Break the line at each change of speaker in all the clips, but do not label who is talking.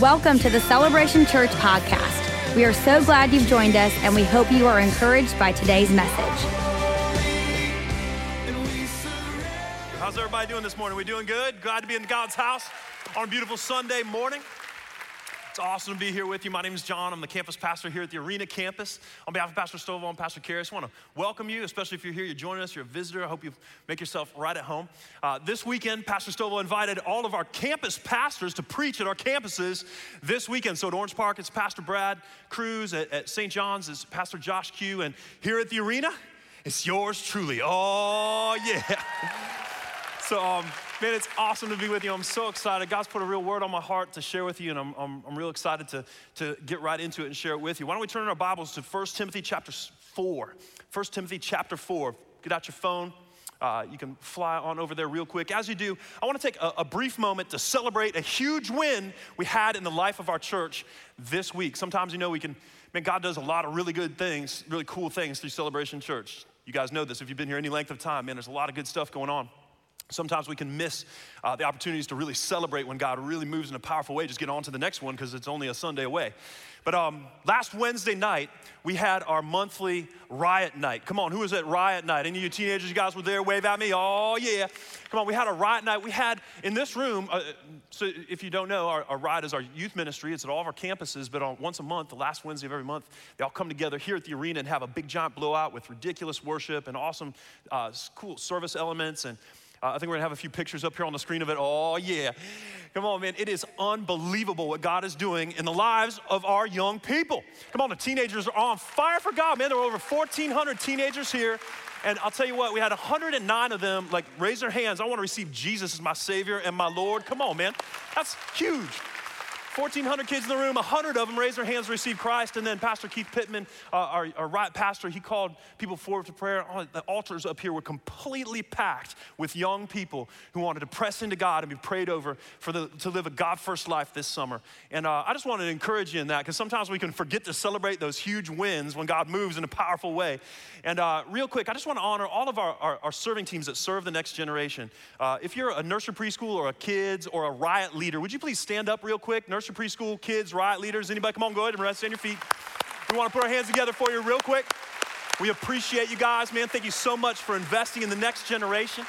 Welcome to the Celebration Church podcast. We are so glad you've joined us, and we hope you are encouraged by today's message.
How's everybody doing this morning? We doing good? Glad to be in God's house on a beautiful Sunday morning. It's awesome to be here with you. My name is John. I'm the campus pastor here at the Arena campus. On behalf of Pastor Stovall and Pastor Kerri, I just want to welcome you, especially if you're here, you're joining us, you're a visitor. I hope you make yourself right at home. Uh, this weekend, Pastor Stovall invited all of our campus pastors to preach at our campuses this weekend. So at Orange Park, it's Pastor Brad Cruz. At, at St. John's, it's Pastor Josh Q. And here at the Arena, it's yours truly. Oh, yeah. So, um, man, it's awesome to be with you. I'm so excited. God's put a real word on my heart to share with you, and I'm, I'm, I'm real excited to, to get right into it and share it with you. Why don't we turn our Bibles to 1 Timothy chapter 4. 1 Timothy chapter 4. Get out your phone. Uh, you can fly on over there real quick. As you do, I want to take a, a, brief moment to celebrate a huge win we had in the life of our church this week. Sometimes, you know, we can, man, God does a lot of really good things, really cool things through Celebration Church. You guys know this if you've been here any length of time, man, there's a lot of good stuff going on. Sometimes we can miss uh, the opportunities to really celebrate when God really moves in a powerful way. Just get on to the next one because it's only a Sunday away. But um, last Wednesday night, we had our monthly riot night. Come on, who was at riot night? Any of you teenagers, you guys were there? Wave at me. Oh, yeah. Come on, we had a riot night. We had in this room, uh, so if you don't know, our, our, riot is our youth ministry. It's at all of our campuses, but on, once a month, the last Wednesday of every month, they all come together here at the arena and have a big giant blowout with ridiculous worship and awesome, uh, cool service elements. And I think we're gonna have a few pictures up here on the screen of it. Oh, yeah. Come on, man. It is unbelievable what God is doing in the lives of our young people. Come on, the teenagers are on fire for God, man. There were over 1,400 teenagers here. And I'll tell you what, we had 109 of them like raise their hands. I want to receive Jesus as my Savior and my Lord. Come on, man. That's huge. 1,400 kids in the room, 100 of them raised their hands to receive Christ. And then Pastor Keith Pittman, uh, our, our riot pastor, he called people forward to prayer. Oh, the altars up here were completely packed with young people who wanted to press into God and be prayed over for the, to live a God first life this summer. And uh, I just wanted to encourage you in that because sometimes we can forget to celebrate those huge wins when God moves in a powerful way. And uh, real quick, I just want to honor all of our, our, our serving teams that serve the next generation. Uh, if you're a nursery preschool or a kids or a riot leader, would you please stand up real quick? Nursery preschool, kids, riot leaders, anybody come on, go ahead and rest on your feet. We want to put our hands together for you real quick. We appreciate you guys, man. Thank you so much for investing in the next generation.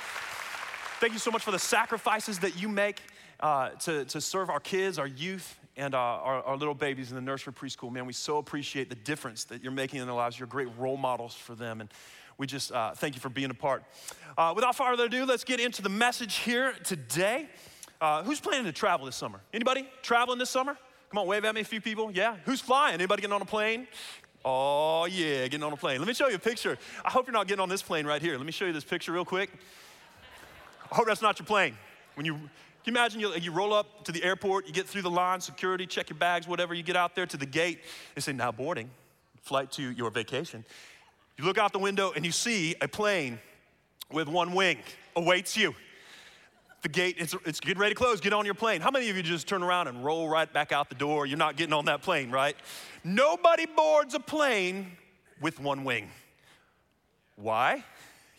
Thank you so much for the sacrifices that you make uh, to, to serve our kids, our youth, and uh, our, our, little babies in the nursery preschool. Man, we so appreciate the difference that you're making in their lives. You're great role models for them. And we just uh, thank you for being a part. Uh, without further ado, let's get into the message here today. Uh, who's planning to travel this summer? Anybody traveling this summer? Come on, wave at me, a few people. Yeah. Who's flying? Anybody getting on a plane? Oh, yeah, getting on a plane. Let me show you a picture. I hope you're not getting on this plane right here. Let me show you this picture real quick. I hope that's not your plane. When you, can you imagine you, you roll up to the airport, you get through the line, security, check your bags, whatever, you get out there to the gate, they say, now boarding, flight to your vacation. You look out the window and you see a plane with one wing awaits you the gate, it's, it's getting ready to close, get on your plane. How many of you just turn around and roll right back out the door? You're not getting on that plane, right? Nobody boards a plane with one wing. Why?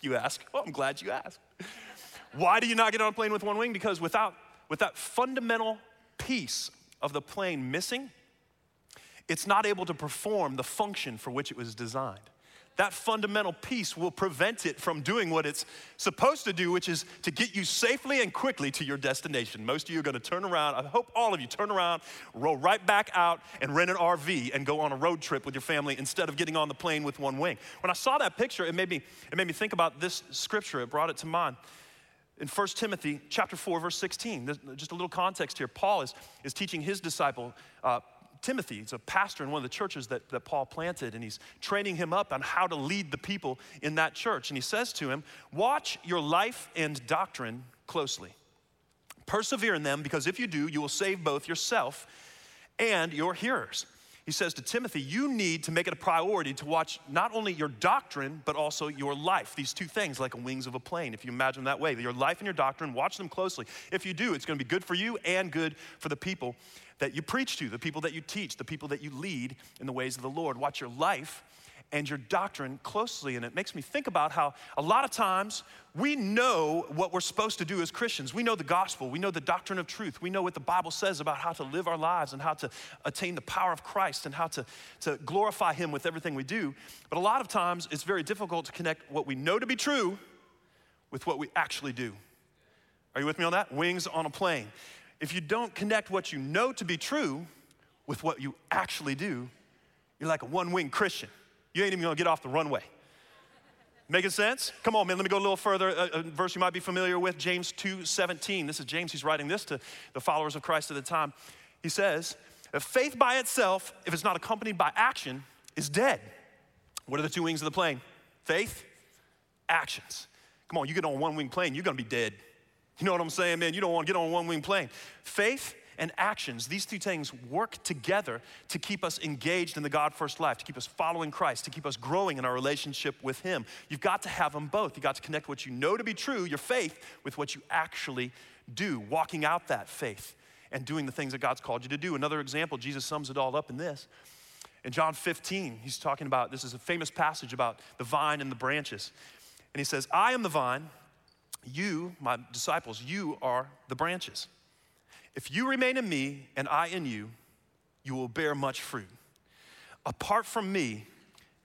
You ask. Well, I'm glad you asked. Why do you not get on a plane with one wing? Because without, with that fundamental piece of the plane missing, it's not able to perform the function for which it was designed that fundamental piece will prevent it from doing what it's supposed to do, which is to get you safely and quickly to your destination. Most of you are gonna turn around, I hope all of you turn around, roll right back out, and rent an RV and go on a road trip with your family instead of getting on the plane with one wing. When I saw that picture, it made me, it made me think about this scripture, it brought it to mind in 1 Timothy chapter 4, verse 16. just a little context here. Paul is, is teaching his disciple, uh, Timothy. He's a pastor in one of the churches that, that Paul planted, and he's training him up on how to lead the people in that church. And he says to him, Watch your life and doctrine closely. Persevere in them, because if you do, you will save both yourself and your hearers he says to Timothy, You need to make it a priority to watch not only your doctrine, but also your life. These two things, like wings of a plane, if you imagine that way. Your life and your doctrine, watch them closely. If you do, it's going to be good for you and good for the people that you preach to, the people that you teach, the people that you lead in the ways of the Lord. Watch your life and your doctrine closely. And it makes me think about how a lot of times we know what we're supposed to do as Christians. We know the gospel, we know the doctrine of truth, we know what the Bible says about how to live our lives and how to attain the power of Christ and how to, to glorify Him with everything we do. But a lot of times it's very difficult to connect what we know to be true with what we actually do. Are you with me on that? Wings on a plane. If you don't connect what you know to be true with what you actually do, you're like a one winged Christian. You ain't even gonna get off the runway. Making sense? Come on, man, let me go a little further. A, a, verse you might be familiar with, James 2 17. This is James, he's writing this to the followers of Christ at the time. He says, if Faith by itself, if it's not accompanied by action, is dead. What are the two wings of the plane? Faith, actions. Come on, you get on a one wing plane, you're gonna be dead. You know what I'm saying, man? You don't wanna get on one wing plane. Faith and actions, these two things work together to keep us engaged in the God first life, to keep us following Christ, to keep us growing in our relationship with Him. You've got to have them both. You've got to connect what you know to be true, your faith, with what you actually do, walking out that faith and doing the things that God's called you to do. Another example, Jesus sums it all up in this. In John 15, he's talking about this is a famous passage about the vine and the branches. And he says, I am the vine, you, my disciples, you are the branches. If you remain in me and I in you, you will bear much fruit. Apart from me,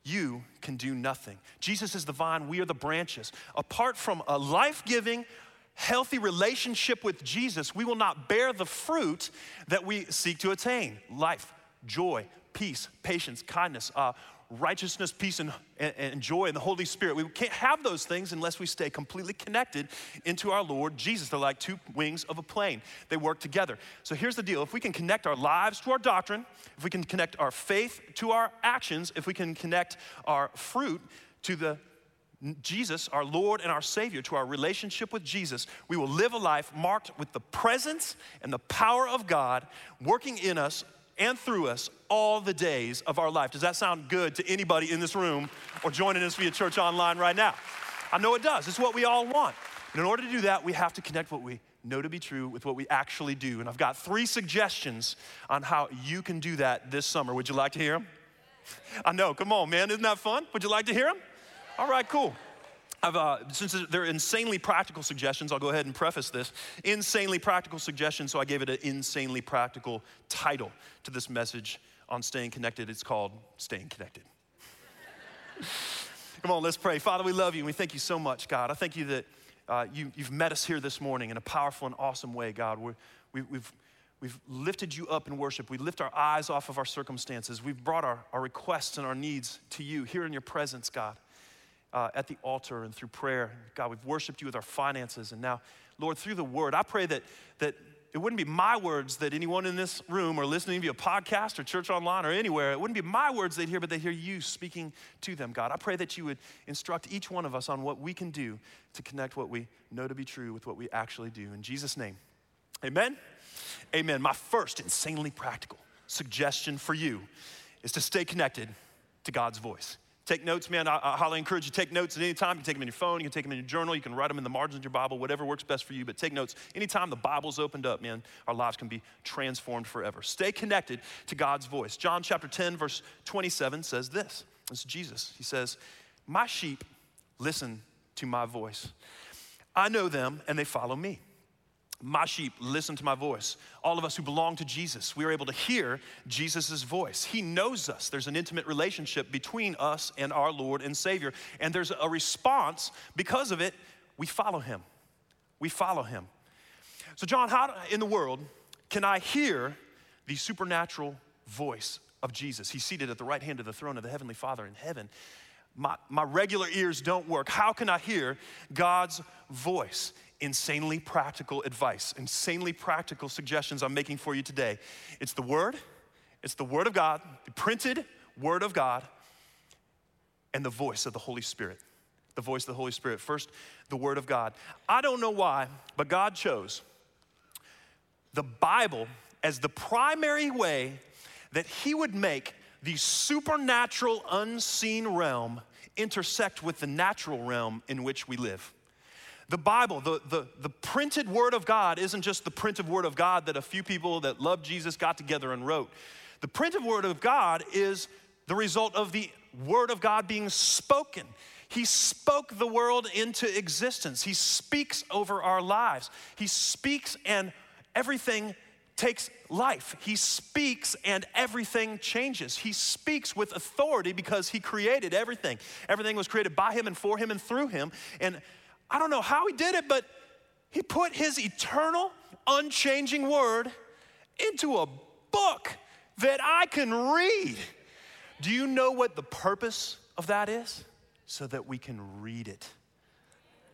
you can do nothing. Jesus is the vine, we are the branches. Apart from a life giving, healthy relationship with Jesus, we will not bear the fruit that we seek to attain life, joy, peace, patience, kindness, uh, righteousness, peace, and, and, joy and the Holy Spirit. We can't have those things unless we stay completely connected into our Lord Jesus. They're like two wings of a plane, they work together. So here's the deal if we can connect our lives to our doctrine, if we can connect our faith to our actions, if we can connect our fruit to the Jesus, our Lord and our Savior, to our relationship with Jesus, we will live a life marked with the presence and the power of God working in us and through us all the days of our life. Does that sound good to anybody in this room or joining us via church online right now? I know it does. It's what we all want. And in order to do that, we have to connect what we know to be true with what we actually do. And I've got three suggestions on how you can do that this summer. Would you like to hear them? I know, come on, man. Isn't that fun? Would you like to hear them? All right, cool. Uh, since they're insanely practical suggestions, I'll go ahead and preface this. Insanely practical suggestions, so I gave it an insanely practical title to this message on staying connected. It's called Staying Connected. Come on, let's pray. Father, we love you and we thank you so much, God. I thank you that uh, you, have met us here this morning in a powerful and awesome way, God. We're, we, have we've, we've lifted you up in worship. We lift our eyes off of our circumstances. We've brought our, our requests and our needs to you here in your presence, God uh, at the altar and through prayer. God, we've worshiped you with our finances. And now, Lord, through the word, I pray that, that it wouldn't be my words that anyone in this room or listening via podcast or church online or anywhere, it wouldn't be my words they'd hear, but they hear you speaking to them, God. I pray that you would instruct each one of us on what we can do to connect what we know to be true with what we actually do. In Jesus' name, amen. Amen. My first insanely practical suggestion for you is to stay connected to God's voice. Take notes, man. I, I highly encourage you to take notes at any time. You can take them in your phone, you can take them in your journal, you can write them in the margins of your Bible, whatever works best for you. But take notes. Anytime the Bible's opened up, man, our lives can be transformed forever. Stay connected to God's voice. John chapter 10, verse 27 says this. Is Jesus. He says, My sheep listen to my voice. I know them and they follow me. My sheep listen to my voice. All of us who belong to Jesus, we are able to hear Jesus' voice. He knows us. There's an intimate relationship between us and our Lord and Savior. And there's a response because of it. We follow him. We follow him. So, John, how in the world can I hear the supernatural voice of Jesus? He's seated at the right hand of the throne of the Heavenly Father in heaven. My, my regular ears don't work. How can I hear God's voice? Insanely practical advice, insanely practical suggestions I'm making for you today. It's the Word, it's the Word of God, the printed Word of God, and the voice of the Holy Spirit. The voice of the Holy Spirit. First, the Word of God. I don't know why, but God chose the Bible as the primary way that He would make the supernatural, unseen realm intersect with the natural realm in which we live. The Bible, the, the, the printed Word of God, isn't just the printed Word of God that a few people that love Jesus got together and wrote. The printed Word of God is the result of the word of God being spoken. He spoke the world into existence. He speaks over our lives. He speaks and everything takes life. He speaks and everything changes. He speaks with authority because he created everything. Everything was created by him and for him and through him. And I don't know how he did it, but he put his eternal, unchanging word into a book that I can read. Do you know what the purpose of that is? So that we can read it.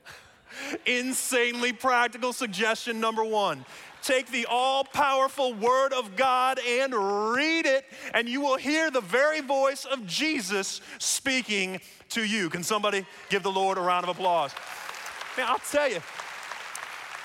Insanely practical suggestion number one take the all powerful Word of God and read it, and you will hear the very voice of Jesus speaking to you. Can somebody give the Lord a round of applause? Man, I'll tell you,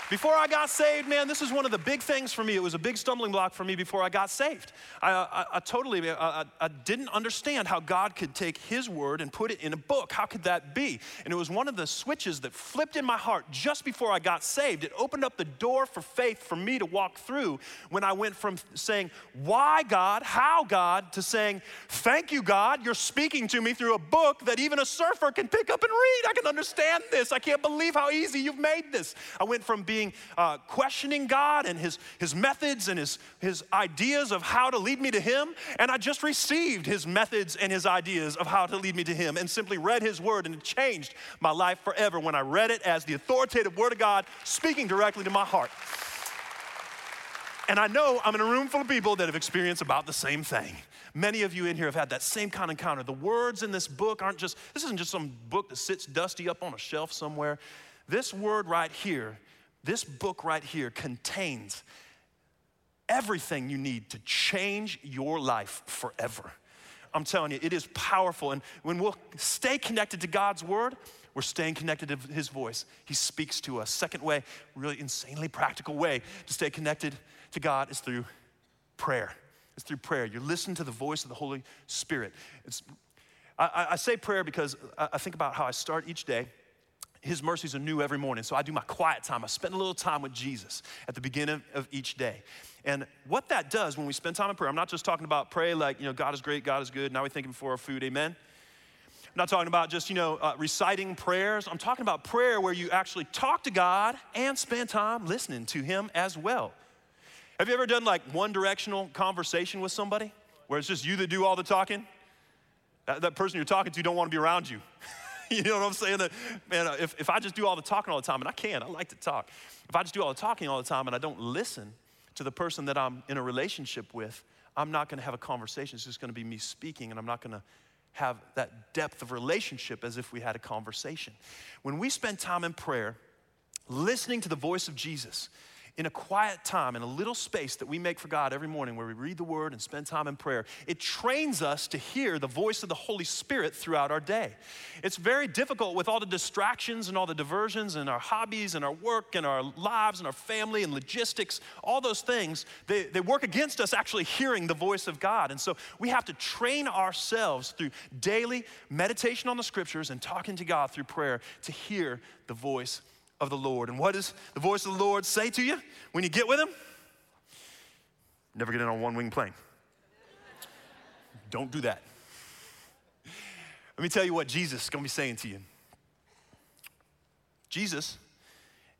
before I got saved, man, this is one of the big things for me. It was a big stumbling block for me before I got saved. I, I, I totally, I, I, didn't understand how God could take His word and put it in a book. How could that be? And it was one of the switches that flipped in my heart just before I got saved. It opened up the door for faith for me to walk through when I went from saying, Why God? How God? to saying, Thank you, God. You're speaking to me through a book that even a surfer can pick up and read. I can understand this. I can't believe how easy you've made this. I went from being being uh, questioning God and his, his methods and his, his ideas of how to lead me to him. And I just received his methods and his ideas of how to lead me to him and simply read his word. And it changed my life forever when I read it as the authoritative word of God speaking directly to my heart. And I know I'm in a room full of people that have experienced about the same thing. Many of you in here have had that same kind of encounter. The words in this book aren't just, this isn't just some book that sits dusty up on a shelf somewhere. This word right here this book right here contains everything you need to change your life forever. I'm telling you, it is powerful. And when we'll stay connected to God's word, we're staying connected to his voice. He speaks to us. Second way, really insanely practical way to stay connected to God is through prayer. It's through prayer. You're listening to the voice of the Holy Spirit. It's, I, I say prayer because I think about how I start each day his mercies are new every morning. So I do my quiet time. I spend a little time with Jesus at the beginning of each day. And what that does when we spend time in prayer, I'm not just talking about pray like, you know, God is great, God is good. Now we thank Him for our food, amen. I'm not talking about just, you know, uh, reciting prayers. I'm talking about prayer where you actually talk to God and spend time listening to Him as well. Have you ever done like one directional conversation with somebody where it's just you that do all the talking? That, that person you're talking to don't want to be around you. you know what I'm saying? Man, if, if I just do all the talking all the time, and I can, I like to talk. If I just do all the talking all the time and I don't listen to the person that I'm in a relationship with, I'm not gonna have a conversation. It's just gonna be me speaking, and I'm not gonna have that depth of relationship as if we had a conversation. When we spend time in prayer, listening to the voice of Jesus, in a quiet time, in a little space that we make for God every morning where we read the word and spend time in prayer, it trains us to hear the voice of the Holy Spirit throughout our day. It's very difficult with all the distractions and all the diversions and our hobbies and our work and our lives and our family and logistics, all those things, they, they work against us actually hearing the voice of God. And so we have to train ourselves through daily meditation on the scriptures and talking to God through prayer to hear the voice of the Lord. And what does the voice of the Lord say to you when you get with Him? Never get in on one wing plane. Don't do that. Let me tell you what Jesus is going to be saying to you. Jesus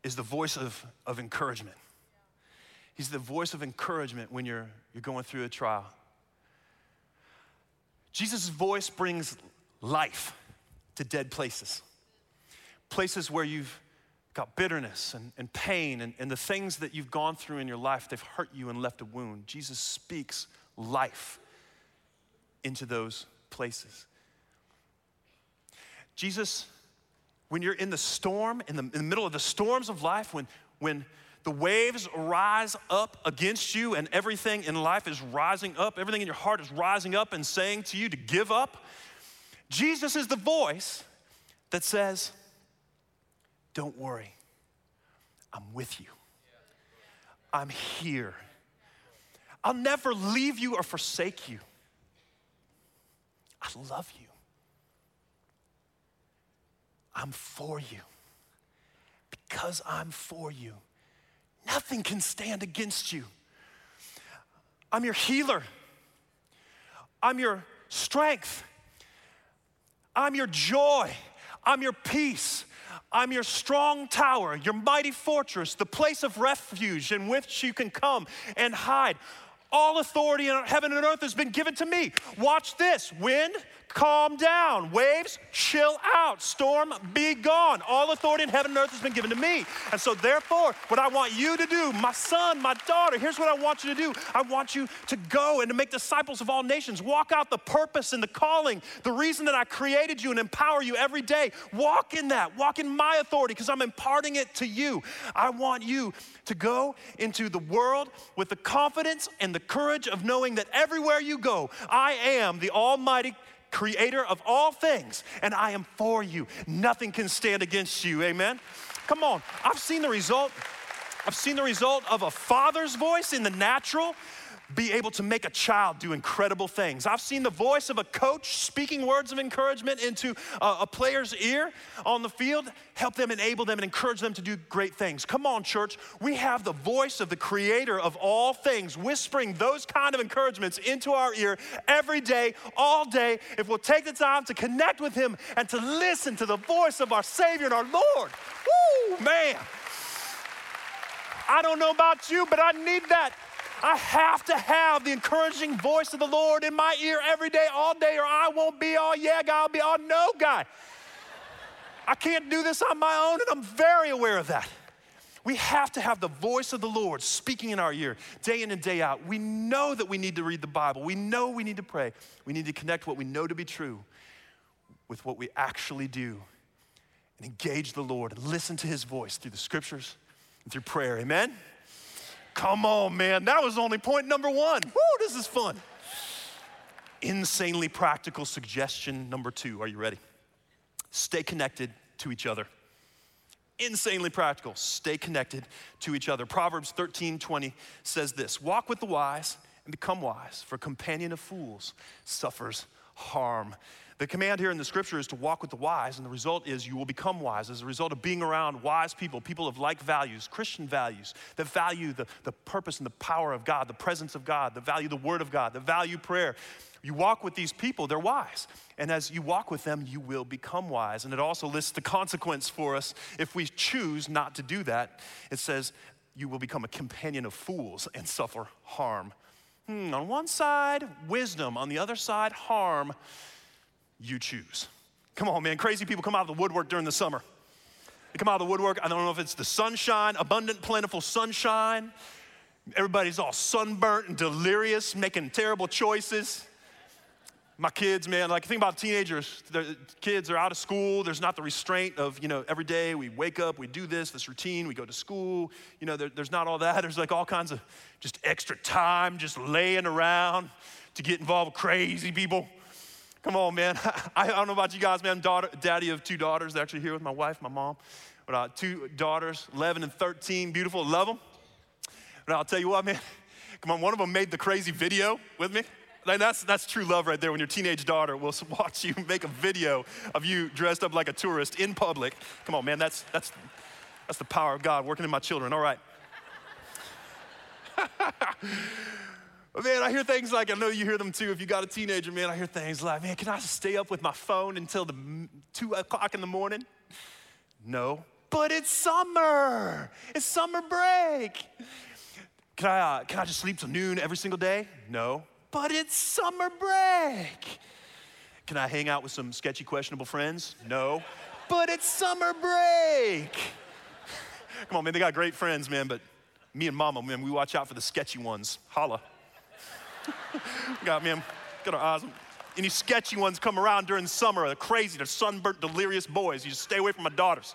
is the voice of, of encouragement. He's the voice of encouragement when you're, you're going through a trial. Jesus' voice brings life to dead places, places where you've got bitterness and, and pain and, and the things that you've gone through in your life, they've hurt you and left a wound. Jesus speaks life into those places. Jesus, when you're in the storm, in the, in the middle of the storms of life, when, when the waves rise up against you and everything in life is rising up, everything in your heart is rising up and saying to you to give up, Jesus is the voice that says, don't worry, I'm with you. I'm here. I'll never leave you or forsake you. I love you. I'm for you. Because I'm for you, nothing can stand against you. I'm your healer. I'm your strength. I'm your joy. I'm your peace. I'm your strong tower, your mighty fortress, the place of refuge in which you can come and hide. All authority in heaven and earth has been given to me. Watch this wind, calm down. Waves, chill out. Storm, be gone. All authority in heaven and earth has been given to me. And so, therefore, what I want you to do, my son, my daughter, here's what I want you to do I want you to go and to make disciples of all nations. Walk out the purpose and the calling, the reason that I created you and empower you every day. Walk in that. Walk in my authority because I'm imparting it to you. I want you to go into the world with the confidence and the courage of knowing that everywhere you go, I am the Almighty creator of all things, and I am for you. Nothing can stand against you. Amen. Come on. I've seen the result. I've seen the result of a father's voice in the natural be able to make a child do incredible things. I've seen the voice of a coach speaking words of encouragement into a, a, player's ear on the field, help them, enable them, and encourage them to do great things. Come on, church. We have the voice of the creator of all things whispering those kind of encouragements into our ear every day, all day, if we'll take the time to connect with him and to listen to the voice of our Savior and our Lord. Woo, man. I don't know about you, but I need that. I have to have the encouraging voice of the Lord in my ear every day, all day, or I won't be all yeah guy, I'll be all no guy. I can't do this on my own, and I'm very aware of that. We have to have the voice of the Lord speaking in our ear day in and day out. We know that we need to read the Bible. We know we need to pray. We need to connect what we know to be true with what we actually do and engage the Lord and listen to his voice through the scriptures and through prayer. Amen? Come on, man. That was only point number one. Woo, this is fun. Insanely practical suggestion number two. Are you ready? Stay connected to each other. Insanely practical. Stay connected to each other. Proverbs 13 20 says this Walk with the wise and become wise, for companion of fools suffers harm. The command here in the scripture is to walk with the wise, and the result is you will become wise as a result of being around wise people, people of like values, Christian values, that value the, the purpose and the power of God, the presence of God, that value the word of God, that value prayer. You walk with these people, they're wise. And as you walk with them, you will become wise. And it also lists the consequence for us if we choose not to do that. It says, you will become a companion of fools and suffer harm. Hmm, on one side, wisdom. On the other side, harm you choose. Come on, man. Crazy people come out of the woodwork during the summer. They come out of the woodwork. I don't know if it's the sunshine, abundant, plentiful sunshine. Everybody's all sunburnt and delirious, making terrible choices. My kids, man, like think about teenagers. The kids are out of school. There's not the restraint of, you know, every day we wake up, we do this, this routine, we go to school. You know, there, there's not all that. There's like all kinds of just extra time just laying around to get involved with crazy people. Come on, man. I don't know about you guys, man. Daughter, daddy of two daughters. They're actually here with my wife, my mom. But uh, two daughters, 11 and 13, beautiful, love them. But I'll tell you what, man. Come on, one of them made the crazy video with me. Like that's, that's true love right there when your teenage daughter will watch you make a video of you dressed up like a tourist in public. Come on, man, that's, that's, that's the power of God working in my children. All right. Man, I hear things like, I know you hear them too. If you got a teenager, man, I hear things like, man, can I stay up with my phone until the two o'clock in the morning? No, but it's summer. It's summer break. Can I, uh, can I just sleep till noon every single day? No, but it's summer break. Can I hang out with some sketchy, questionable friends? No, but it's summer break. Come on, man, they got great friends, man, but me and mama, man, we watch out for the sketchy ones. Holla. Got me, got our eyes. Any sketchy ones come around during summer, they're crazy, they're sunburnt, delirious boys. You just stay away from my daughters.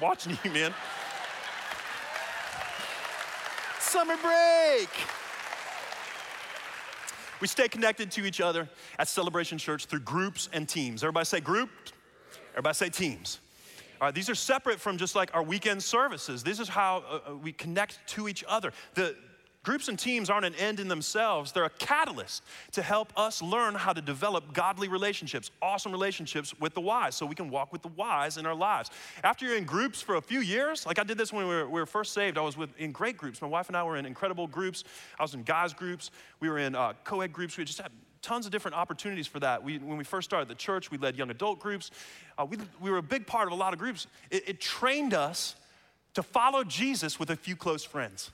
Watching you, man. Summer break. We stay connected to each other at Celebration Church through groups and teams. Everybody say groups. Everybody say teams. All right, these are separate from just like our weekend services. This is how uh, uh we connect to each other. The, Groups and teams aren't an end in themselves, they're a catalyst to help us learn how to develop godly relationships, awesome relationships with the wise, so we can walk with the wise in our lives. After you're in groups for a few years, like I did this when we were, we were first saved, I was with, in great groups. My wife and I were in incredible groups. I was in guys' groups, we were in uh, co ed groups, we just had tons of different opportunities for that. We, when we first started the church, we led young adult groups. Uh, we, we were a big part of a lot of groups. It, it trained us to follow Jesus with a few close friends.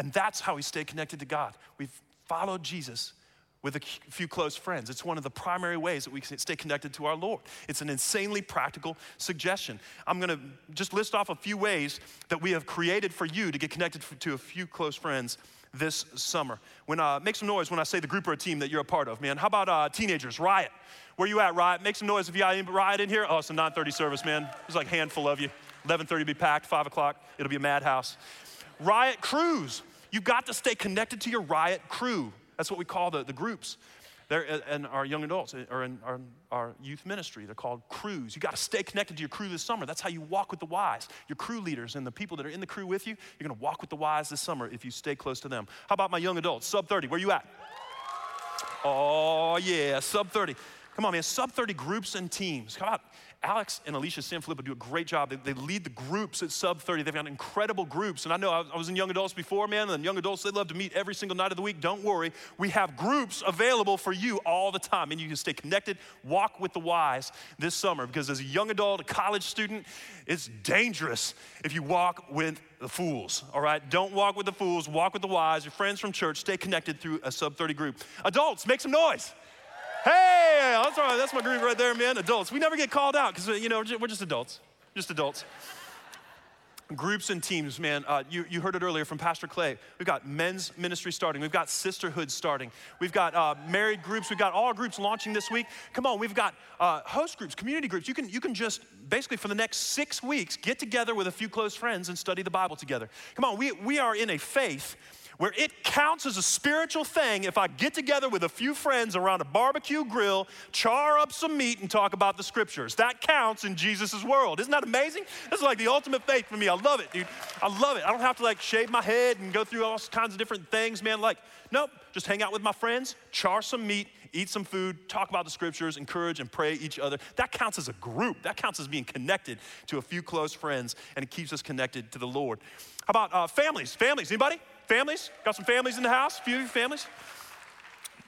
And that's how we stay connected to God. We've followed Jesus with a few close friends. It's one of the primary ways that we can stay connected to our Lord. It's an insanely practical suggestion. I'm gonna just list off a few ways that we have created for you to get connected to a few close friends this summer. When uh, make some noise when I say the group or a team that you're a part of, man. How about uh, teenagers? Riot. Where you at, Riot? Make some noise if you got Riot in here. Oh, it's a 9:30 service, man. There's like a handful of you. 11:30 be packed. 5 o'clock, it'll be a madhouse. Riot crews. You've got to stay connected to your Riot crew. That's what we call the, the groups. They're uh, in our young adults uh, or in our, our youth ministry. They're called crews. You got to stay connected to your crew this summer. That's how you walk with the wise. Your crew leaders and the people that are in the crew with you, you're going to walk with the wise this summer if you stay close to them. How about my young adults, sub 30? Where you at? Oh, yeah, sub 30. Come on, man, sub 30 groups and teams. Come on. Alex and Alicia Sanfilippo do a great job. They, they, lead the groups at sub 30. They've got incredible groups. And I know I, I, was in young adults before, man, and young adults, they love to meet every single night of the week. Don't worry. We have groups available for you all the time. And you can stay connected, walk with the wise this summer. Because as a young adult, a college student, it's dangerous if you walk with the fools, all right? Don't walk with the fools, walk with the wise. Your friends from church, stay connected through a sub 30 group. Adults, make some noise. Hey, that's, right, that's my group right there, man. Adults. We never get called out because, you know, we're just adults. Just adults. Groups and teams, man. Uh, you, you heard it earlier from Pastor Clay. We've got men's ministry starting. We've got sisterhood starting. We've got uh, married groups. We've got all groups launching this week. Come on, we've got uh, host groups, community groups. You can, you can just basically for the next six weeks get together with a few close friends and study the Bible together. Come on, we, we are in a faith where it counts as a spiritual thing if I get together with a few friends around a barbecue grill, char up some meat, and talk about the scriptures. That counts in Jesus' world. Isn't that amazing? This is like the ultimate faith for me. I love it, dude. I love it. I don't have to like shave my head and go through all kinds of different things, man. Like, nope, just hang out with my friends, char some meat, eat some food, talk about the scriptures, encourage and pray each other. That counts as a group. That counts as being connected to a few close friends, and it keeps us connected to the Lord. How about uh, families? Families, anybody? Families? Got some families in the house? A few of you families?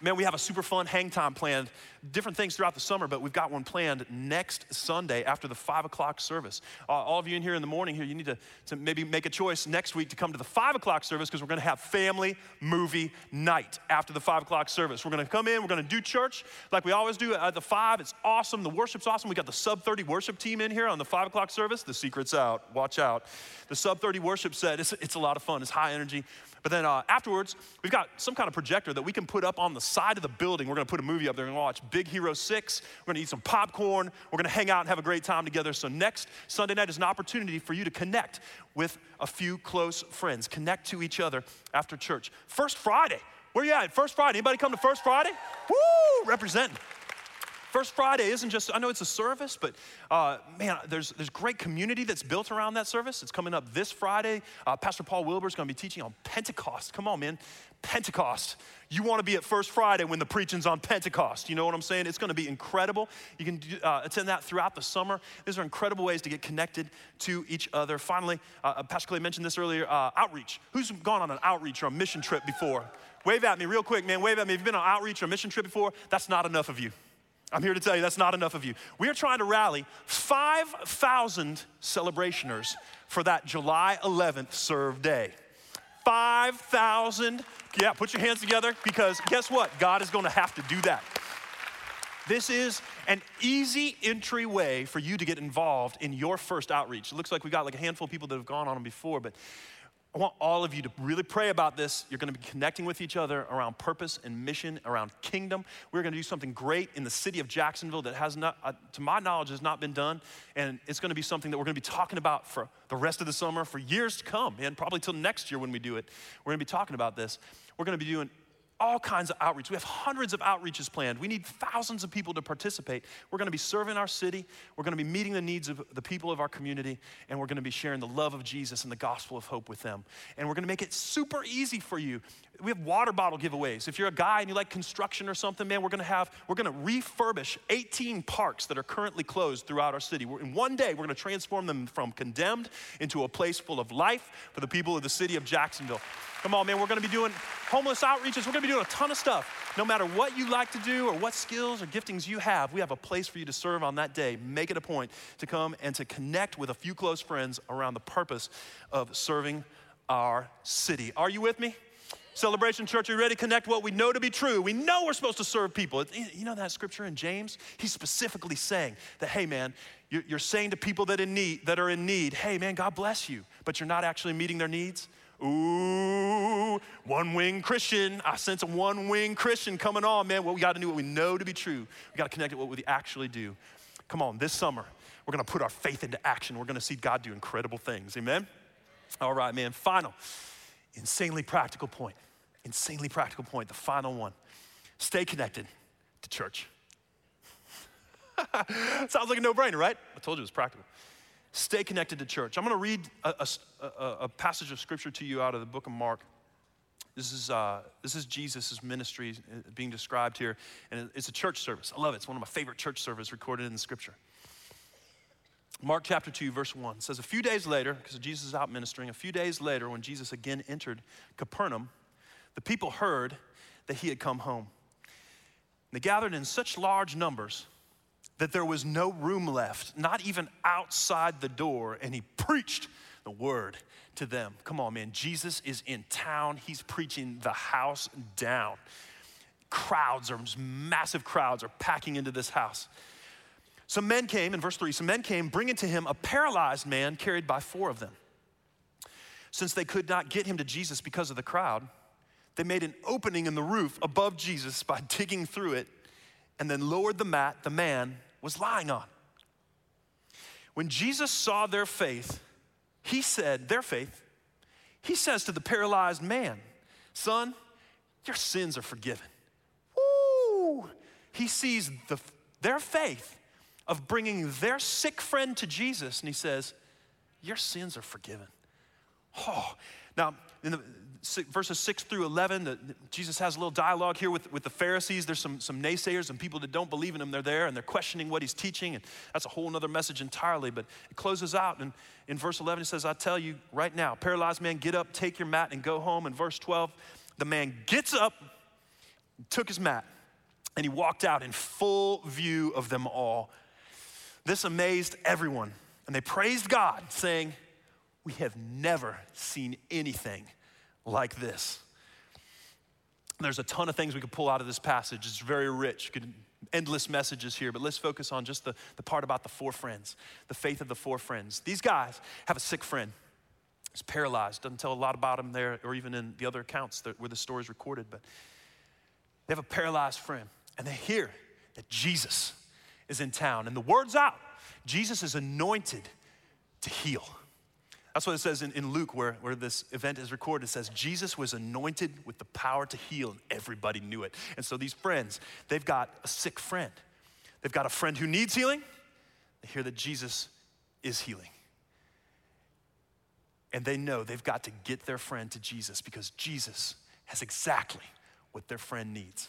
Man, we have a super fun hang time planned, different things throughout the summer, but we've got one planned next Sunday after the five o'clock service. Uh, all of you in here in the morning here, you need to, to maybe make a choice next week to come to the five o'clock service because we're gonna have family movie night after the five o'clock service. We're gonna come in, we're gonna do church like we always do at the five. It's awesome, the worship's awesome. We got the sub 30 worship team in here on the five o'clock service. The secret's out, watch out. The sub 30 worship set, it's, it's a lot of fun, it's high energy. But then uh, afterwards, we've got some kind of projector that we can put up on the side of the building. We're gonna put a movie up there and watch Big Hero 6. We're gonna eat some popcorn. We're gonna hang out and have a great time together. So next Sunday night is an opportunity for you to connect with a few close friends, connect to each other after church. First Friday, where you at? First Friday. Anybody come to First Friday? Woo! Representing. First Friday isn't just, I know it's a service, but uh, man, there's, there's great community that's built around that service. It's coming up this Friday. Uh, Pastor Paul Wilbur is going to be teaching on Pentecost. Come on, man. Pentecost. You want to be at First Friday when the preaching's on Pentecost. You know what I'm saying? It's going to be incredible. You can uh, attend that throughout the summer. These are incredible ways to get connected to each other. Finally, uh, uh, Pastor Clay mentioned this earlier uh, outreach. Who's gone on an outreach or a mission trip before? Wave at me real quick, man. Wave at me. If you've been on outreach or a mission trip before, that's not enough of you. I'm here to tell you that's not enough of you. We are trying to rally 5,000 celebrationers for that July 11th serve day. 5,000. Yeah, put your hands together because guess what? God is going to have to do that. This is an easy entryway for you to get involved in your first outreach. It looks like we got like a handful of people that have gone on them before, but I want all of you to really pray about this. You're going to be connecting with each other around purpose and mission, around kingdom. We're going to do something great in the city of Jacksonville that has not, uh, to my knowledge, has not been done. And it's going to be something that we're going to be talking about for the rest of the summer, for years to come, and probably till next year when we do it. We're going to be talking about this. We're going to be doing all kinds of outreach. We have hundreds of outreaches planned. We need thousands of people to participate. We're going to be serving our city. We're going to be meeting the needs of the people of our community, and we're going to be sharing the love of Jesus and the gospel of hope with them. And we're going to make it super easy for you. We have water bottle giveaways. If you're a guy and you like construction or something, man, we're to have we're to refurbish 18 parks that are currently closed throughout our city. We're, in one day, we're to transform them from condemned into a place full of life for the people of the city of Jacksonville. Come on, man, we're to be doing homeless outreaches. We're gonna be doing a ton of stuff. No matter what you like to do or what skills or giftings you have, we have a place for you to serve on that day. Make it a point to come and to connect with a few close friends around the purpose of serving our city. Are you with me? Celebration Church, are you ready to connect what we know to be true? We know we're supposed to serve people. You know that scripture in James? He's specifically saying that, hey man, you're saying to people that, in need, that are in need, hey man, God bless you, but you're not actually meeting their needs. Ooh, one wing Christian. I sense a one wing Christian coming on, man. What we got to do, what we know to be true. We got to connect it with what we actually do. Come on, this summer, we're going to put our faith into action. We're going to see God do incredible things. Amen? All right, man. Final insanely practical point. Insanely practical point, the final one. Stay connected to church. Sounds like a no brainer, right? I told you it was practical. Stay connected to church. I'm going to read a, a, a, passage of scripture to you out of the book of Mark. This is, uh, this is Jesus' ministry uh, being described here, and it's a church service. I love it. It's one of my favorite church services recorded in the scripture. Mark chapter 2, verse 1 says, A few days later, because Jesus is out ministering, a few days later, when Jesus again entered Capernaum, the people heard that he had come home. They gathered in such large numbers that there was no room left, not even outside the door, and he preached the word to them. Come on, man. Jesus is in town, he's preaching the house down. Crowds are, massive crowds are packing into this house. Some men came, in verse 3, some men came bringing to him a paralyzed man carried by four of them. Since they could not get him to Jesus because of the crowd, they made an opening in the roof above Jesus by digging through it and then lowered the mat the man was lying on. When Jesus saw their faith, he said, Their faith, he says to the paralyzed man, Son, your sins are forgiven. Woo! He sees the, their faith of bringing their sick friend to Jesus, and he says, Your sins are forgiven. Oh, now, in the, verses 6 through 11, the, Jesus has a little dialogue here with, with the Pharisees. There's some, some naysayers and people that don't believe in him. They're there and they're questioning what he's teaching, and that's a whole other message entirely. But it closes out, and in verse 11, it says, I tell you right now, paralyzed man, get up, take your mat, and go home. In verse 12, the man gets up, took his mat, and he walked out in full view of them all this amazed everyone, and they praised God, saying, We have never seen anything like this. There's a ton of things we could pull out of this passage. It's very rich. endless messages here, but let's focus on just the, the part about the four friends, the faith of the four friends. These guys have a sick friend. He's paralyzed. Doesn't tell a lot about him there, or even in the other accounts that, where the story is recorded, but they have a paralyzed friend, and they hear that Jesus is in town. And the word's out Jesus is anointed to heal. That's what it says in, in Luke, where, where this event is recorded. It says, Jesus was anointed with the power to heal, and everybody knew it. And so these friends, they've got a sick friend. They've got a friend who needs healing. They hear that Jesus is healing. And they know they've got to get their friend to Jesus because Jesus has exactly what their friend needs.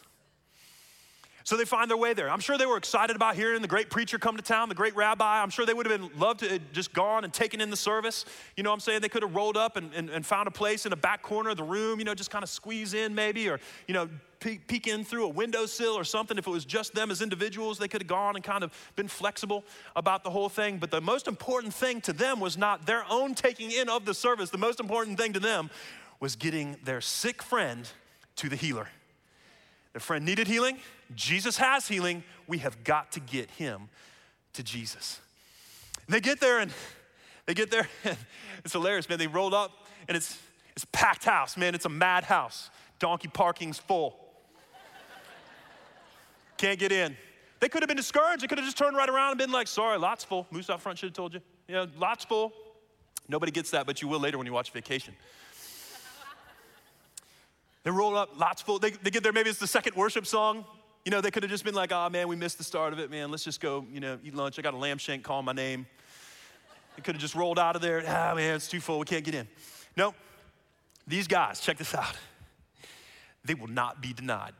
So they find their way there. I'm sure they were excited about hearing the great preacher come to town, the great rabbi. I'm sure they would have been loved to have just gone and taken in the service. You know what I'm saying? They could have rolled up and, and, and found a place in a back corner of the room, you know, just kind of squeeze in maybe, or, you know, peek, peek in through a windowsill or something. If it was just them as individuals, they could have gone and kind of been flexible about the whole thing. But the most important thing to them was not their own taking in of the service. The most important thing to them was getting their sick friend to the healer. Their friend needed healing. Jesus has healing. We have got to get him to Jesus. And they get there and they get there and it's hilarious, man. They rolled up and it's it's packed house, man. It's a mad house. Donkey parking's full. Can't get in. They could have been discouraged. They could have just turned right around and been like, sorry, lots full. Moose out front should have told you. Yeah, lots full. Nobody gets that, but you will later when you watch vacation. They roll up, lots full. They, they get there, maybe it's the second worship song. You know, they could have just been like, oh man, we missed the start of it, man. Let's just go, you know, eat lunch. I got a lamb shank calling my name. They could have just rolled out of there. Ah, man, it's too full. We can't get in. No, these guys, check this out. They will not be denied.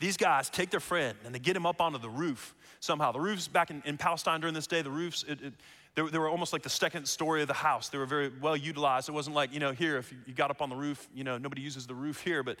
These guys take their friend and they get him up onto the roof somehow. The roofs back in, in Palestine during this day, the roofs, it, it, They, they were almost like the second story of the house. They were very well utilized. It wasn't like, you know, here, if you got up on the roof, you know, nobody uses the roof here, but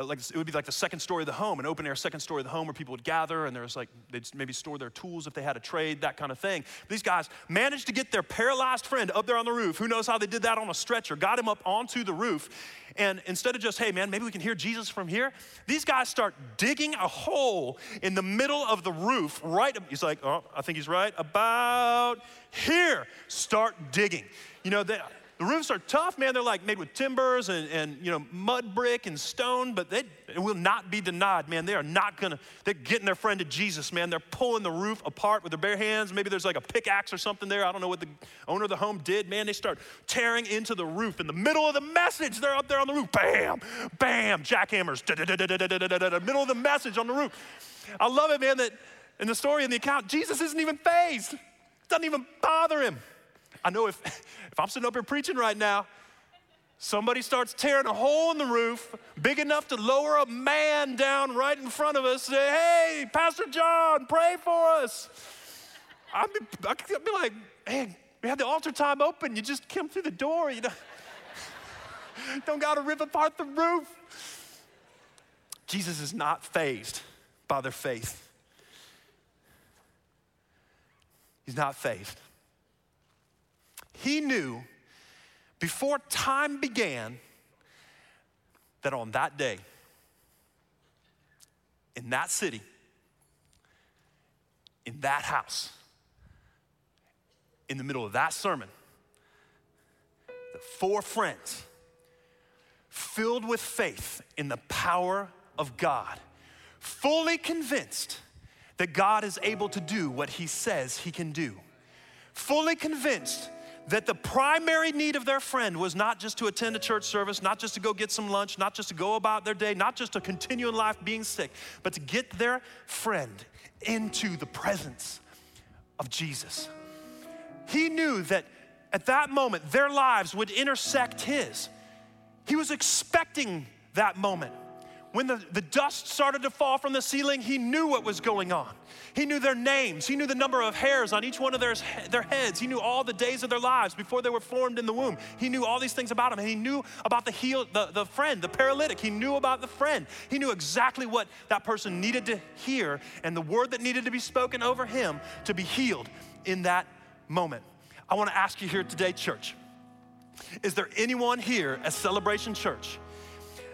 Uh, like it would be like the second story of the home, an open air second story of the home where people would gather and there was like, they'd maybe store their tools if they had a trade, that kind of thing. These guys managed to get their paralyzed friend up there on the roof. Who knows how they did that on a stretcher? Got him up onto the roof. And instead of just, hey man, maybe we can hear Jesus from here, these guys start digging a hole in the middle of the roof, right? He's like, oh, I think he's right, about here. Start digging. You know, they, the roofs are tough, man. They're like made with timbers and, and you know, mud brick and stone, but they will not be denied, man. They are not gonna, they're getting their friend to Jesus, man. They're pulling the roof apart with their bare hands. Maybe there's like a pickaxe or something there. I don't know what the owner of the home did, man. They start tearing into the roof. In the middle of the message, they're up there on the roof. Bam, bam, jackhammers, middle of the message on the roof. I love it, man, that in the story in the account, Jesus isn't even fazed. It doesn't even bother him. I know if, if I'm sitting up here preaching right now, somebody starts tearing a hole in the roof big enough to lower a man down right in front of us, say, hey, Pastor John, pray for us. I'd be, I'd be like, man, we had the altar time open. You just come through the door, you know. Don't got to rip apart the roof. Jesus is not fazed by their faith. He's not fazed. He knew before time began that on that day, in that city, in that house, in the middle of that sermon, the four friends, filled with faith in the power of God, fully convinced that God is able to do what He says He can do, fully convinced that the primary need of their friend was not just to attend a church service, not just to go get some lunch, not just to go about their day, not just to continue in life being sick, but to get their friend into the presence of Jesus. He knew that at that moment their lives would intersect his. He was expecting that moment. When the, the dust started to fall from the ceiling, he knew what was going on. He knew their names. He knew the number of hairs on each one of their, their heads. He knew all the days of their lives before they were formed in the womb. He knew all these things about them. And he knew about the, heal, the, the friend, the paralytic. He knew about the friend. He knew exactly what that person needed to hear and the word that needed to be spoken over him to be healed in that moment. I want to ask you here today, church. Is there anyone here at Celebration Church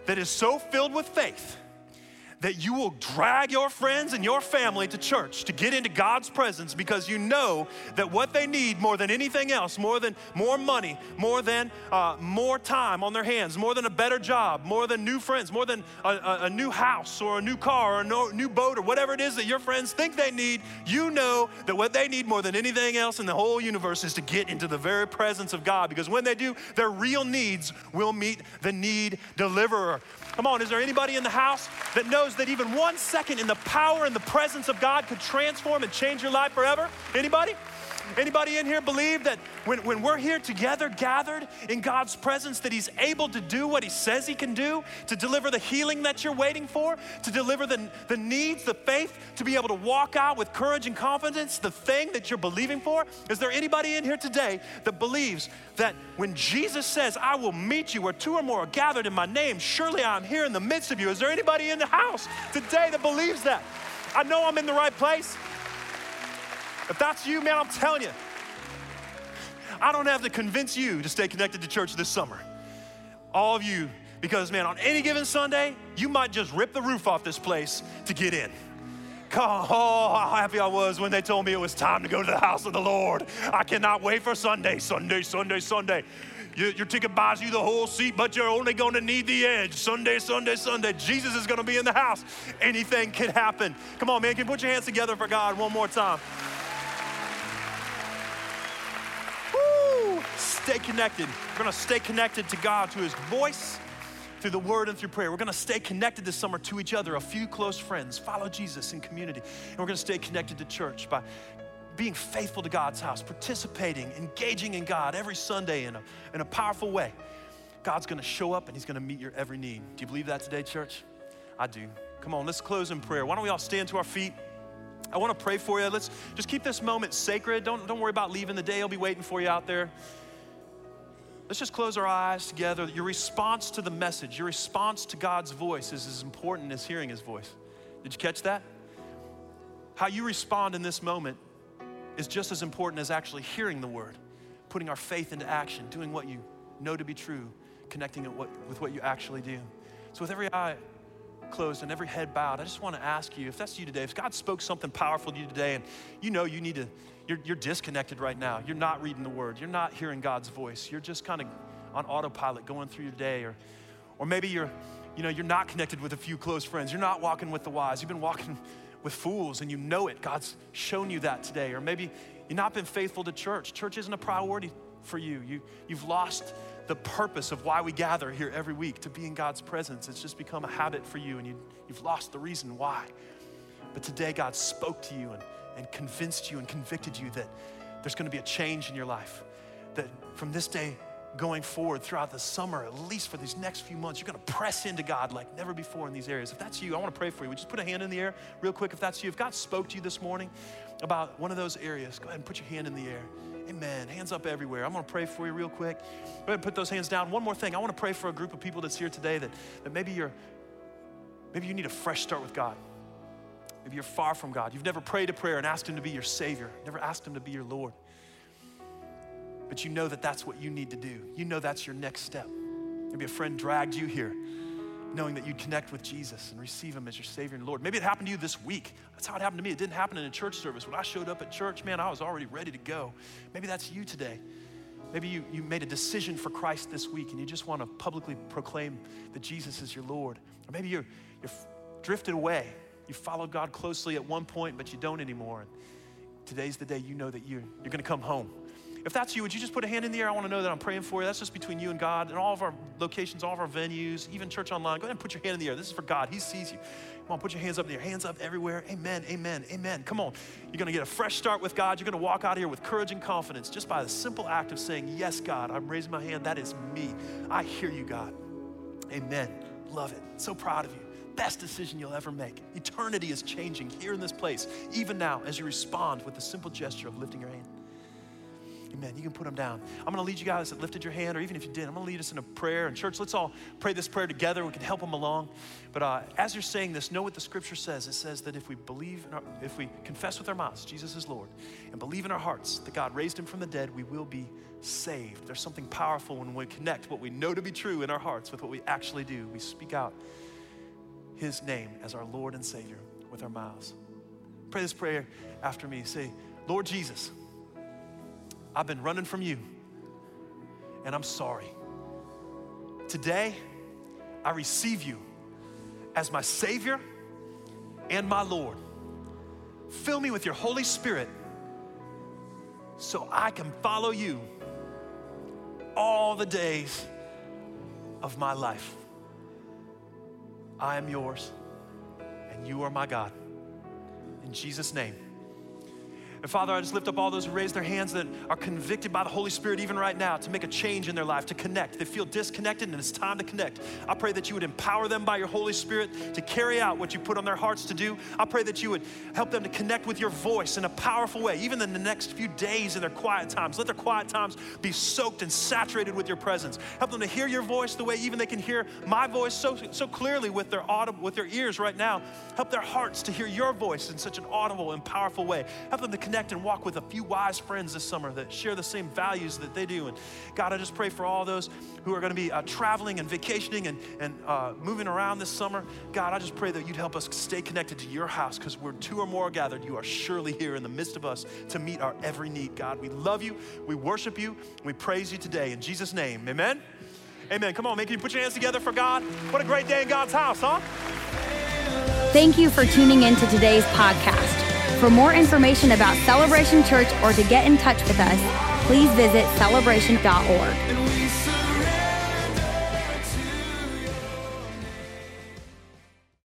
that is so filled with faith that you will drag your friends and your family to church to get into God's presence because you know that what they need more than anything else, more than more money, more than uh, more time on their hands, more than a better job, more than new friends, more than a, a, a new house or a new car or a no, new boat or whatever it is that your friends think they need, you know that what they need more than anything else in the whole universe is to get into the very presence of God because when they do, their real needs will meet the need deliverer. Come on, is there anybody in the house that knows that even one second in the power and the presence of God could transform and change your life forever? Anybody? Anybody in here believe that when, when we're here together, gathered in God's presence, that He's able to do what He says He can do, to deliver the healing that you're waiting for, to deliver the, the needs, the faith, to be able to walk out with courage and confidence, the thing that you're believing for? Is there anybody in here today that believes that when Jesus says, I will meet you where two or more are gathered in my name, surely I'm here in the midst of you? Is there anybody in the house today that believes that? I know I'm in the right place. If that's you, man, I'm telling you, I don't have to convince you to stay connected to church this summer. All of you, because man, on any given Sunday, you might just rip the roof off this place to get in. Oh, how happy I was when they told me it was time to go to the house of the Lord. I cannot wait for Sunday, Sunday, Sunday, Sunday. Your, ticket buys you the whole seat, but you're only going to need the edge. Sunday, Sunday, Sunday. Jesus is going to be in the house. Anything can happen. Come on, man. Can you put your hands together for God one more time? Stay connected. We're gonna stay connected to God, to His voice, through the word and through prayer. We're gonna stay connected this summer to each other, a few close friends, follow Jesus in community. And we're gonna stay connected to church by being faithful to God's house, participating, engaging in God every Sunday in a, in a powerful way. God's gonna show up and He's gonna meet your every need. Do you believe that today, church? I do. Come on, let's close in prayer. Why don't we all stand to our feet? I want to pray for you. Let's just keep this moment sacred. Don't, don't worry about leaving. The day will be waiting for you out there. Let's just close our eyes together. Your response to the message, your response to God's voice is as important as hearing His voice. Did you catch that? How you respond in this moment is just as important as actually hearing the word, putting our faith into action, doing what you know to be true, connecting it with what you actually do. So, with every eye closed and every head bowed, I just want to ask you if that's you today, if God spoke something powerful to you today and you know you need to you're, you're disconnected right now. You're not reading the word. You're not hearing God's voice. You're just kind of on autopilot going through your day. Or, or maybe you're, you know, you're not connected with a few close friends. You're not walking with the wise. You've been walking with fools and you know it. God's shown you that today. Or maybe you've not been faithful to church. Church isn't a priority for you. you you've lost the purpose of why we gather here every week to be in God's presence. It's just become a habit for you and you, you've lost the reason why. But today, God spoke to you and and convinced you and convicted you that there's going to be a change in your life. That from this day going forward throughout the summer, at least for these next few months, you're going to press into God like never before in these areas. If that's you, I want to pray for you. Would you just put a hand in the air real quick if that's you? If God spoke to you this morning about one of those areas, go ahead and put your hand in the air. Amen. Hands up everywhere. I'm going to pray for you real quick. Go ahead and put those hands down. One more thing. I want to pray for a group of people that's here today that, that maybe you're maybe you need a fresh start with God. Maybe you're far from God. You've never prayed a prayer and asked Him to be your Savior, never asked Him to be your Lord. But you know that that's what you need to do. You know that's your next step. Maybe a friend dragged you here knowing that you'd connect with Jesus and receive Him as your Savior and Lord. Maybe it happened to you this week. That's how it happened to me. It didn't happen in a church service. When I showed up at church, man, I was already ready to go. Maybe that's you today. Maybe you, you made a decision for Christ this week and you just want to publicly proclaim that Jesus is your Lord. Or maybe you're, you're drifted away you followed God closely at one point, but you don't anymore. And today's the day you know that you're, you're going to come home. If that's you, would you just put a hand in the air? I want to know that I'm praying for you. That's just between you and God and all of our locations, all of our venues, even church online. Go ahead and put your hand in the air. This is for God. He sees you. Come on, put your hands up in the air. Hands up everywhere. Amen, amen, amen. Come on. You're going to get a fresh start with God. You're going to walk out here with courage and confidence just by the simple act of saying, Yes, God, I'm raising my hand. That is me. I hear you, God. Amen. Love it. So proud of you best decision you'll ever make. Eternity is changing here in this place, even now, as you respond with the simple gesture of lifting your hand. Amen. You can put them down. I'm going to lead you guys that lifted your hand, or even if you did, I'm going to lead us in a prayer. And church, let's all pray this prayer together. We can help them along. But uh, as you're saying this, know what the Scripture says. It says that if we believe, our, if we confess with our mouths Jesus is Lord, and believe in our hearts that God raised Him from the dead, we will be saved. There's something powerful when we connect what we know to be true in our hearts with what we actually do. We speak out his name as our Lord and Savior with our mouths. Pray this prayer after me. Say, Lord Jesus, I've been running from you and I'm sorry. Today, I receive you as my Savior and my Lord. Fill me with your Holy Spirit so I can follow you all the days of my life. I am yours, and you are my God. In Jesus' name. And Father, I just lift up all those who raise their hands that are convicted by the Holy Spirit even right now to make a change in their life, to connect. They feel disconnected and it's time to connect. I pray that you would empower them by your Holy Spirit to carry out what you put on their hearts to do. I pray that you would help them to connect with your voice in a powerful way, even in the next few days in their quiet times. Let their quiet times be soaked and saturated with your presence. Help them to hear your voice the way even they can hear my voice so, so clearly with their audible, with their ears right now. Help their hearts to hear your voice in such an audible and powerful way. Help them to connect connect and walk with a few wise friends this summer that share the same values that they do. And God, I just pray for all those who are going to be uh, traveling and vacationing and, and uh, moving around this summer. God, I just pray that you'd help us stay connected to your house because where two or more gathered, you are surely here in the midst of us to meet our every need. God, we love you, we worship you, we praise you today. In Jesus' name, amen. Amen. Come on, man. Can you put your hands together for God? What a great day in God's house, huh?
Thank you for tuning in to today's podcast. For more information about Celebration Church or to get in touch with us, please visit celebration.org.